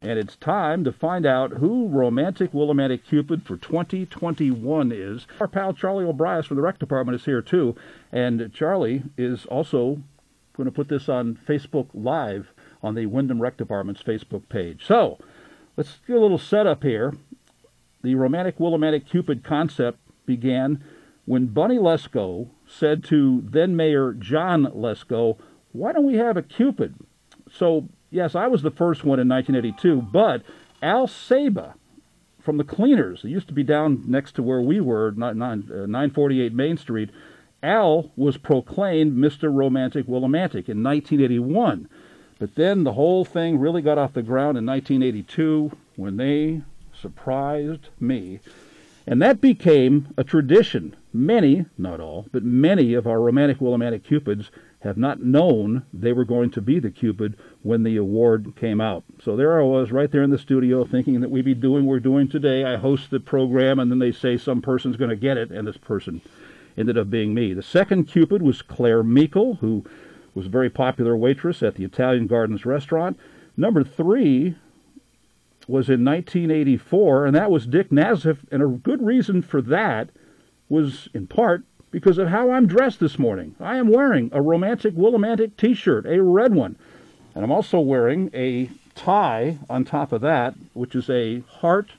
And it's time to find out who Romantic Willimantic Cupid for 2021 is. Our pal Charlie O'Brias from the Rec Department is here too. And Charlie is also going to put this on Facebook Live on the Windham Rec Department's Facebook page. So let's do a little setup here. The Romantic Willimantic Cupid concept began when Bunny Lesko said to then Mayor John Lesko, Why don't we have a Cupid? So, yes, I was the first one in 1982, but Al Saba from the Cleaners, it used to be down next to where we were, 948 uh, Main Street, Al was proclaimed Mr. Romantic Willimantic in 1981. But then the whole thing really got off the ground in 1982 when they surprised me. And that became a tradition. Many, not all, but many of our romantic Willimantic Cupids have not known they were going to be the Cupid when the award came out. So there I was right there in the studio thinking that we'd be doing what we're doing today. I host the program and then they say some person's going to get it and this person ended up being me. The second Cupid was Claire Meikle, who was a very popular waitress at the Italian Gardens restaurant. Number three was in 1984, and that was Dick Naziff, and a good reason for that was in part because of how I'm dressed this morning. I am wearing a romantic Willimantic t-shirt, a red one, and I'm also wearing a tie on top of that, which is a heart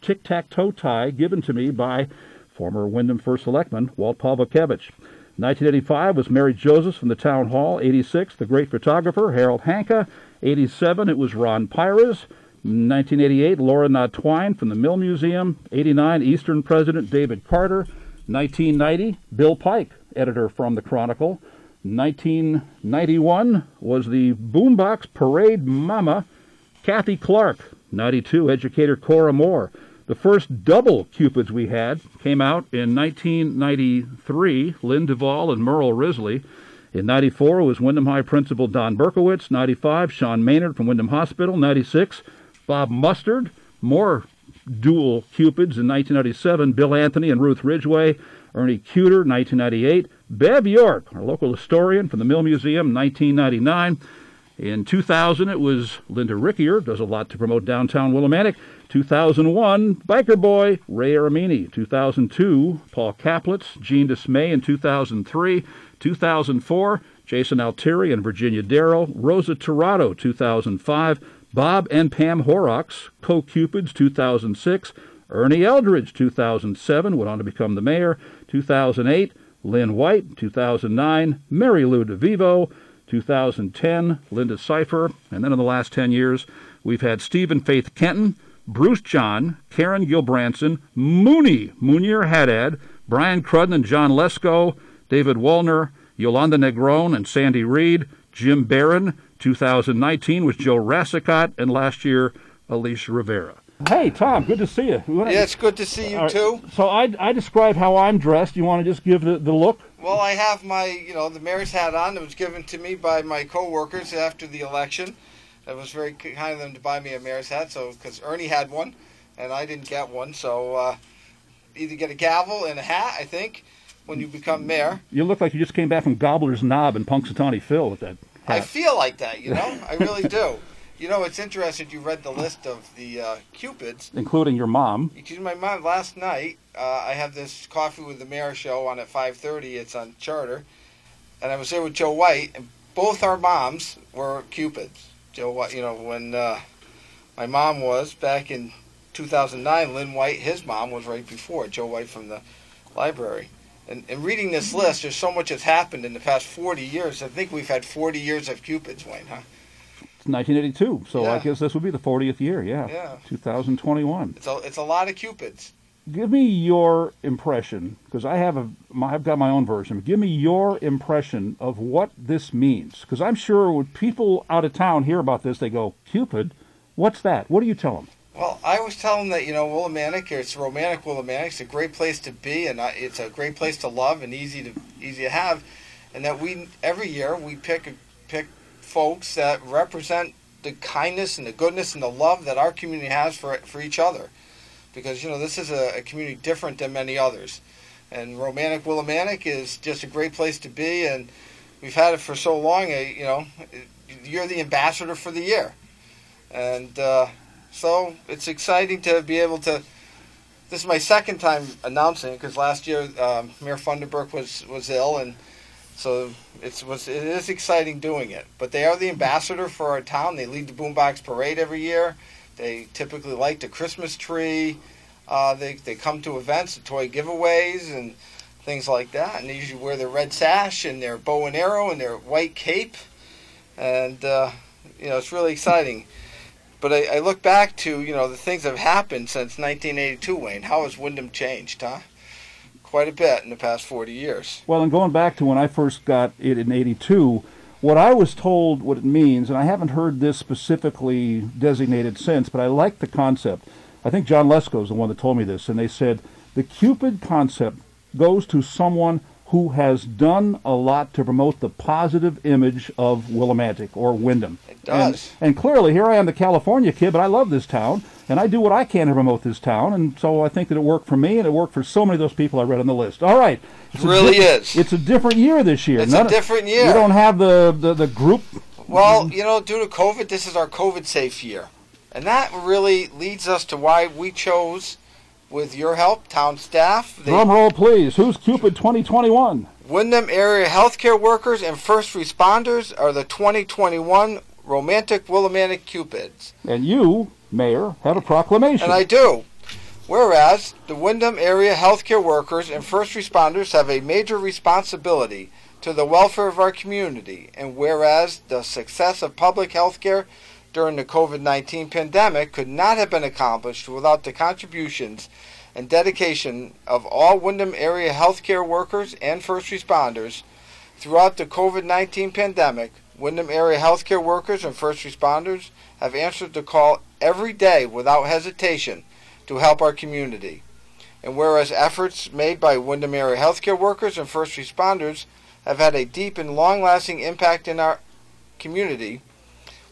tic-tac-toe tie given to me by former Windham First Selectman Walt Pawlukewicz. 1985 was Mary Joseph from the Town Hall. 86, the great photographer Harold Hanka. 87, it was Ron Pires. 1988, Laura Notwine from the Mill Museum. 89, Eastern President David Carter. 1990, Bill Pike, editor from the Chronicle. 1991 was the Boombox Parade Mama, Kathy Clark. 92, educator Cora Moore. The first double Cupids we had came out in 1993, Lynn Duval and Merle Risley. In 94 was Windham High Principal Don Berkowitz. 95, Sean Maynard from Windham Hospital. 96, Bob Mustard. More dual Cupids in 1997, Bill Anthony and Ruth Ridgway. Ernie Cuter, 1998. Bev York, our local historian from the Mill Museum, 1999. In 2000, it was Linda Rickier, does a lot to promote downtown Willimantic. 2001, Biker Boy, Ray Aramini. 2002, Paul Kaplitz, Gene Dismay in 2003. 2004, Jason Altieri and Virginia Darrow. Rosa Tirado, 2005. Bob and Pam Horrocks, Co-Cupids, 2006. Ernie Eldridge, 2007, went on to become the mayor. 2008, Lynn White, 2009. Mary Lou DeVivo, 2010, Linda Cipher. And then in the last 10 years, we've had Stephen Faith Kenton, Bruce John, Karen Gilbranson, Mooney, Munir Haddad, Brian Crudden and John Lesko, David Wallner, Yolanda Negron and Sandy Reed, Jim Barron. 2019 was Joe Rassicot, and last year, Alicia Rivera. Hey, Tom, good to see you. you yeah, it's good to see you, right. too. So I, I described how I'm dressed. You want to just give the, the look? Well, I have my, you know, the mayor's hat on that was given to me by my coworkers after the election. It was very kind of them to buy me a mayor's hat, so because Ernie had one, and I didn't get one, so uh, either get a gavel and a hat, I think, when you become mayor. You look like you just came back from Gobbler's Knob and Punxsutawney Phil with that. I feel like that, you know. I really do. You know, it's interesting. You read the list of the uh, cupids, including your mom. Including my mom. Last night, uh, I have this coffee with the mayor show on at five thirty. It's on Charter, and I was there with Joe White, and both our moms were cupids. Joe, White, you know, when uh, my mom was back in 2009, Lynn White, his mom was right before Joe White from the library. And, and reading this list, there's so much that's happened in the past 40 years. I think we've had 40 years of Cupids, Wayne, huh? It's 1982, so yeah. I guess this would be the 40th year, yeah. Yeah. 2021. It's a, it's a lot of Cupids. Give me your impression, because I have a, I've got my own version. Give me your impression of what this means, because I'm sure when people out of town hear about this, they go, "Cupid, what's that?" What do you tell them? Well, I always tell them that you know Willimantic, it's romantic Willimantic. It's a great place to be, and it's a great place to love and easy to easy to have, and that we every year we pick pick folks that represent the kindness and the goodness and the love that our community has for for each other because you know this is a, a community different than many others, and Romantic Willimantic is just a great place to be, and we've had it for so long. Uh, you know, you're the ambassador for the year, and uh, So it's exciting to be able to. This is my second time announcing it because last year um, Mayor Funderburk was was ill, and so it's was it is exciting doing it. But they are the ambassador for our town. They lead the Boombox Parade every year. They typically light the Christmas tree. Uh, they they come to events, the toy giveaways, and things like that. And they usually wear their red sash and their bow and arrow and their white cape, and uh, you know it's really exciting. But I, I look back to you know the things that have happened since 1982. Wayne, how has Windham changed, huh? Quite a bit in the past 40 years. Well, and going back to when I first got it in '82, what I was told what it means, and I haven't heard this specifically designated since, but I like the concept. I think John Lesko is the one that told me this, and they said the Cupid concept goes to someone who has done a lot to promote the positive image of Willimantic or Windham. It does. And, and, clearly, here I am, the California kid, but I love this town, and I do what I can to promote this town, and so I think that it worked for me, and it worked for so many of those people I read on the list. All right. It really di- is. It's a different year this year. It's None a different year. You don't have the, the, the group. Well, you know, due to COVID, this is our COVID safe year. And that really leads us to why we chose, with your help, town staff, the Drum roll, please. Who's Cupid 2021? Windham area healthcare workers and first responders are the 2021 Romantic Willimantic Cupids. And you, Mayor, have a proclamation. And I do. Whereas the Windham area healthcare workers and first responders have a major responsibility to the welfare of our community, and whereas the success of public health care during the COVID 19 pandemic could not have been accomplished without the contributions and dedication of all Windham area healthcare workers and first responders throughout the COVID 19 pandemic, Windham area healthcare workers and first responders have answered the call every day without hesitation to help our community. And whereas efforts made by Windham area healthcare workers and first responders have had a deep and long lasting impact in our community,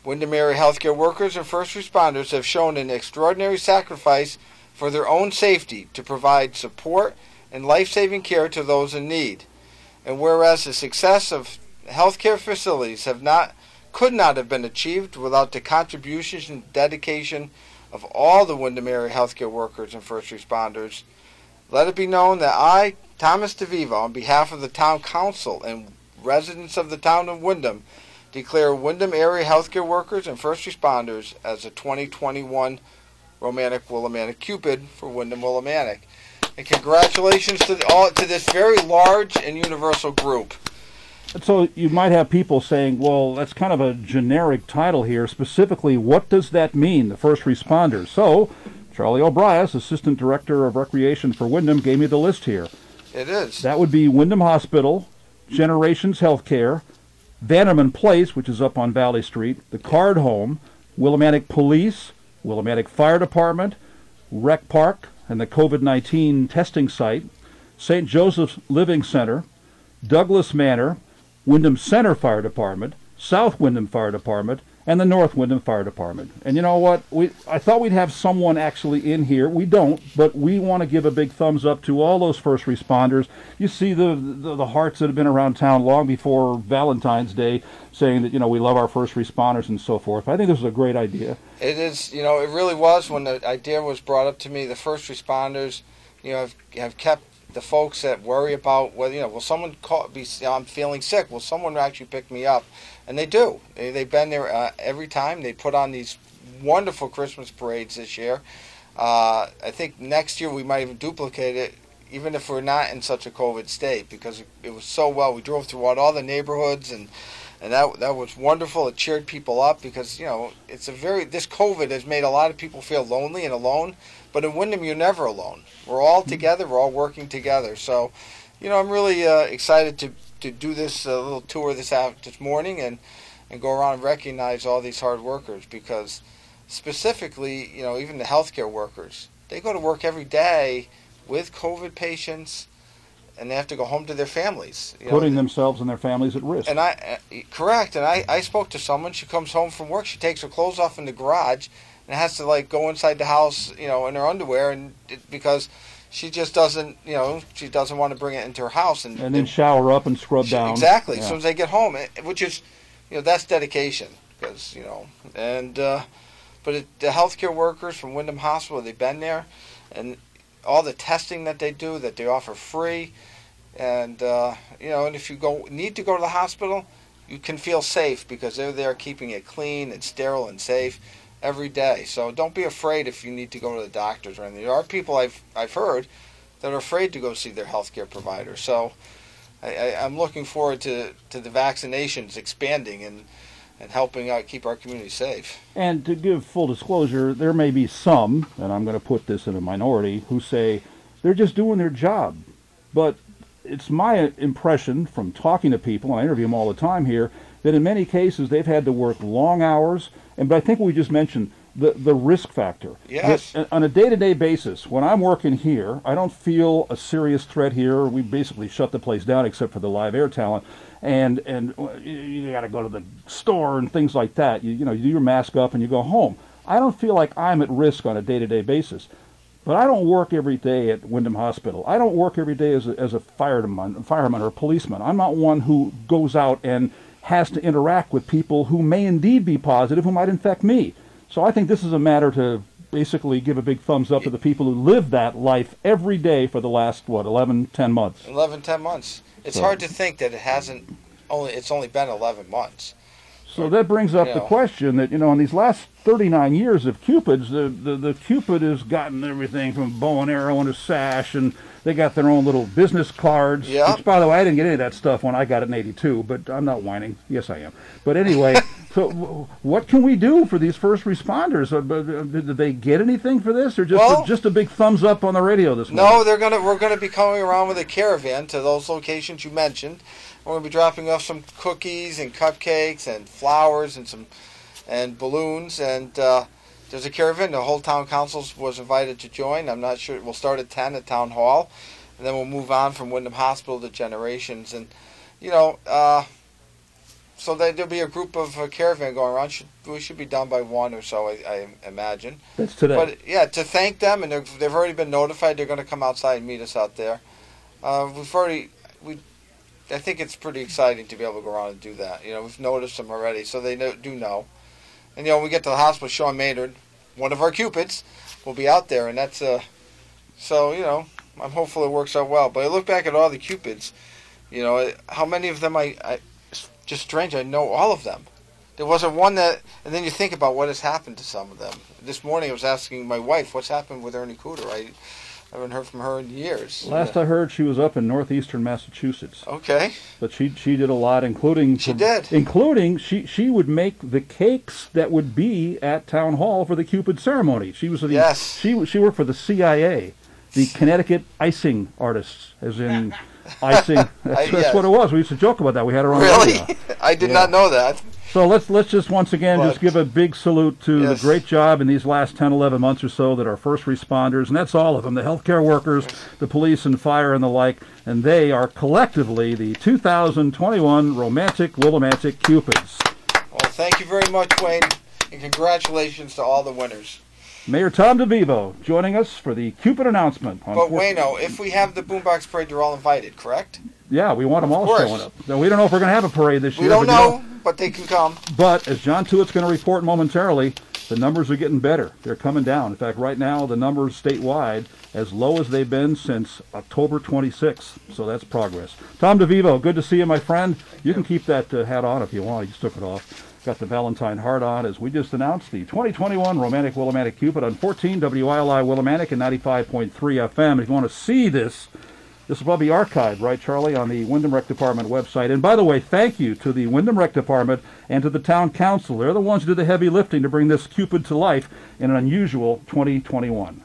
Windham area healthcare workers and first responders have shown an extraordinary sacrifice for their own safety to provide support and life saving care to those in need. And whereas the success of healthcare facilities have not could not have been achieved without the contributions and dedication of all the Windham area healthcare workers and first responders, let it be known that I, Thomas DeVivo, on behalf of the town council and residents of the town of Windham, declare Windham area healthcare workers and first responders as a 2021 Romantic Willimantic Cupid for Windham Willimantic. And congratulations to all to this very large and universal group. So you might have people saying, well, that's kind of a generic title here. Specifically, what does that mean, the first responders? So Charlie O'Brias, Assistant Director of Recreation for Windham, gave me the list here. It is. That would be Windham Hospital, Generations Healthcare, Vanderman Place, which is up on Valley Street, the Card Home, Willimantic Police, Willimantic Fire Department, Rec Park, and the COVID 19 testing site, St. Joseph's Living Center, Douglas Manor, Windham Center Fire Department, South Windham Fire Department, and the North Windham Fire Department. And you know what? We I thought we'd have someone actually in here. We don't, but we want to give a big thumbs up to all those first responders. You see the, the the hearts that have been around town long before Valentine's Day saying that, you know, we love our first responders and so forth. I think this is a great idea. It is, you know, it really was when the idea was brought up to me. The first responders, you know, have, have kept the folks that worry about whether, you know, will someone call, be, I'm feeling sick, will someone actually pick me up? And they do. They, they've been there uh, every time. They put on these wonderful Christmas parades this year. Uh, I think next year we might even duplicate it, even if we're not in such a COVID state, because it, was so well. We drove throughout all the neighborhoods and and that that was wonderful. It cheered people up because you know it's a very this COVID has made a lot of people feel lonely and alone. But in Windham, you're never alone. We're all together. We're all working together. So, you know, I'm really uh, excited to to do this uh, little tour this out this morning and and go around and recognize all these hard workers because specifically, you know, even the healthcare workers, they go to work every day with COVID patients and they have to go home to their families. you know. Putting themselves and their families at risk. And I, uh, correct. And I, I spoke to someone. She comes home from work. She takes her clothes off in the garage, and has to like go inside the house, you know, in her underwear, and it, because she just doesn't, you know, she doesn't want to bring it into her house. And, and then shower up and scrub she- down. exactly. Yeah. As soon as they get home, it- which is, you know, that's dedication, because you know, and uh, but it, the healthcare workers from Windham Hospital, they've been there, and all the testing that they do, that they offer free, and uh, you know, and if you go need to go to the hospital, you can feel safe because they're there keeping it clean and sterile and safe every day. So don't be afraid if you need to go to the doctors or anything. There are people I've I've heard that are afraid to go see their healthcare provider. So I, I'm looking forward to, to the vaccinations expanding and and helping out keep our community safe. And to give full disclosure, there may be some, and I'm going to put this in a minority, who say they're just doing their job. But it's my impression from talking to people, and I interview them all the time here, that in many cases they've had to work long hours. And but I think we just mentioned the the risk factor. Yes. That on a day-to-day basis, when I'm working here, I don't feel a serious threat here. We basically shut the place down except for the live air talent, and and uh, you, you got to go to the store and things like that. You you know you do your mask up and you go home. I don't feel like I'm at risk on a day-to-day basis. But I don't work every day at Windham Hospital. I don't work every day as a, as a fireman, fireman or a policeman. I'm not one who goes out and has to interact with people who may indeed be positive, who might infect me. So I think this is a matter to basically give a big thumbs up to the people who live that life every day for the last, what, 11, 10 months. 11, 10 months. It's So- hard to think that it hasn't only. It's only been 11 months. So that brings up You the question that, you know, in these last 39 years of Cupids, the, the, the Cupid has gotten everything from bow and arrow and a sash, and they got their own little business cards. Yeah. Which, by the way, I didn't get any of that stuff when I got it in 82, but I'm not whining. Yes, I am. But anyway, so w- what can we do for these first responders? Uh, uh, Did did they get anything for this, or just, Well- a, just a big thumbs up on the radio this morning? No, they're gonna. We're gonna be coming around with a caravan to those locations you mentioned. We're gonna be dropping off some cookies and cupcakes and flowers and some and balloons and uh, there's a caravan. The whole town council was invited to join. I'm not sure. We'll start at ten at town hall, and then we'll move on from Windham Hospital to Generations, and you know. Uh, so there- there'll be a group of uh, caravan going around. Should, we should be done by one or so, I, I imagine. That's today. But yeah, to thank them, and they've, they've already been notified. They're going to come outside and meet us out there. Uh, we've already we. I think it's pretty exciting to be able to go around and do that. You know, we've noticed them already, so they know, do know. And you know, when we get to the hospital, Sean Maynard, one of our cupids, will be out there, and that's uh, so you know, I'm hopeful it works out well. But I look back at all the cupids, you know, how many of them I, I just strange. I know all of them. There wasn't one that, and then you think about what has happened to some of them. This morning I was asking my wife, what's happened with Ernie Cooter? I, I haven't heard from her in years. Last I heard, she was up in northeastern Massachusetts. Okay. But she she did a lot, including She did. including she she would make the cakes that would be at town hall for the Cupid ceremony. She was the Yes. she she worked for the CIA, the Connecticut icing artists, as in icing. That's, that's yes. what it was. We used to joke about that. We had her on Really? radio. I did Yeah. not know that. So let's let's just once again just give a big salute to Yes. the great job in these last 10, 11 months or so that our first responders, and that's all of them, the healthcare workers, the police and fire and the like, and they are collectively the 2021 Romantic Willimantic Cupids. Well, thank you very much, Wayne, and congratulations to all the winners. Mayor Tom DeVivo joining us for the Cupid announcement. on But Wayno, if we have the boombox parade, you're all invited, correct? yeah, we want them all course. showing up. Now, we don't know if we're going to have a parade this We year. We don't but you know, but they can come. But as John Tewitt's going to report momentarily, the numbers are getting better. They're coming down. In fact, right now, the numbers statewide as low as they've been since October 26th. So that's progress. Tom DeVivo, good to see you, my friend. You can keep that uh, hat on if you want. You just took it off. Got the Valentine heart on as we just announced the 2021 Romantic Willimantic Cupid on 14 WILI Willimantic and 95.3 FM. If you want to see this, this will probably be archived, right, Charlie, on the Windham Rec Department website. And by the way, thank you to the Windham Rec Department and to the Town Council. They're the ones who did the heavy lifting to bring this Cupid to life in an unusual 2021.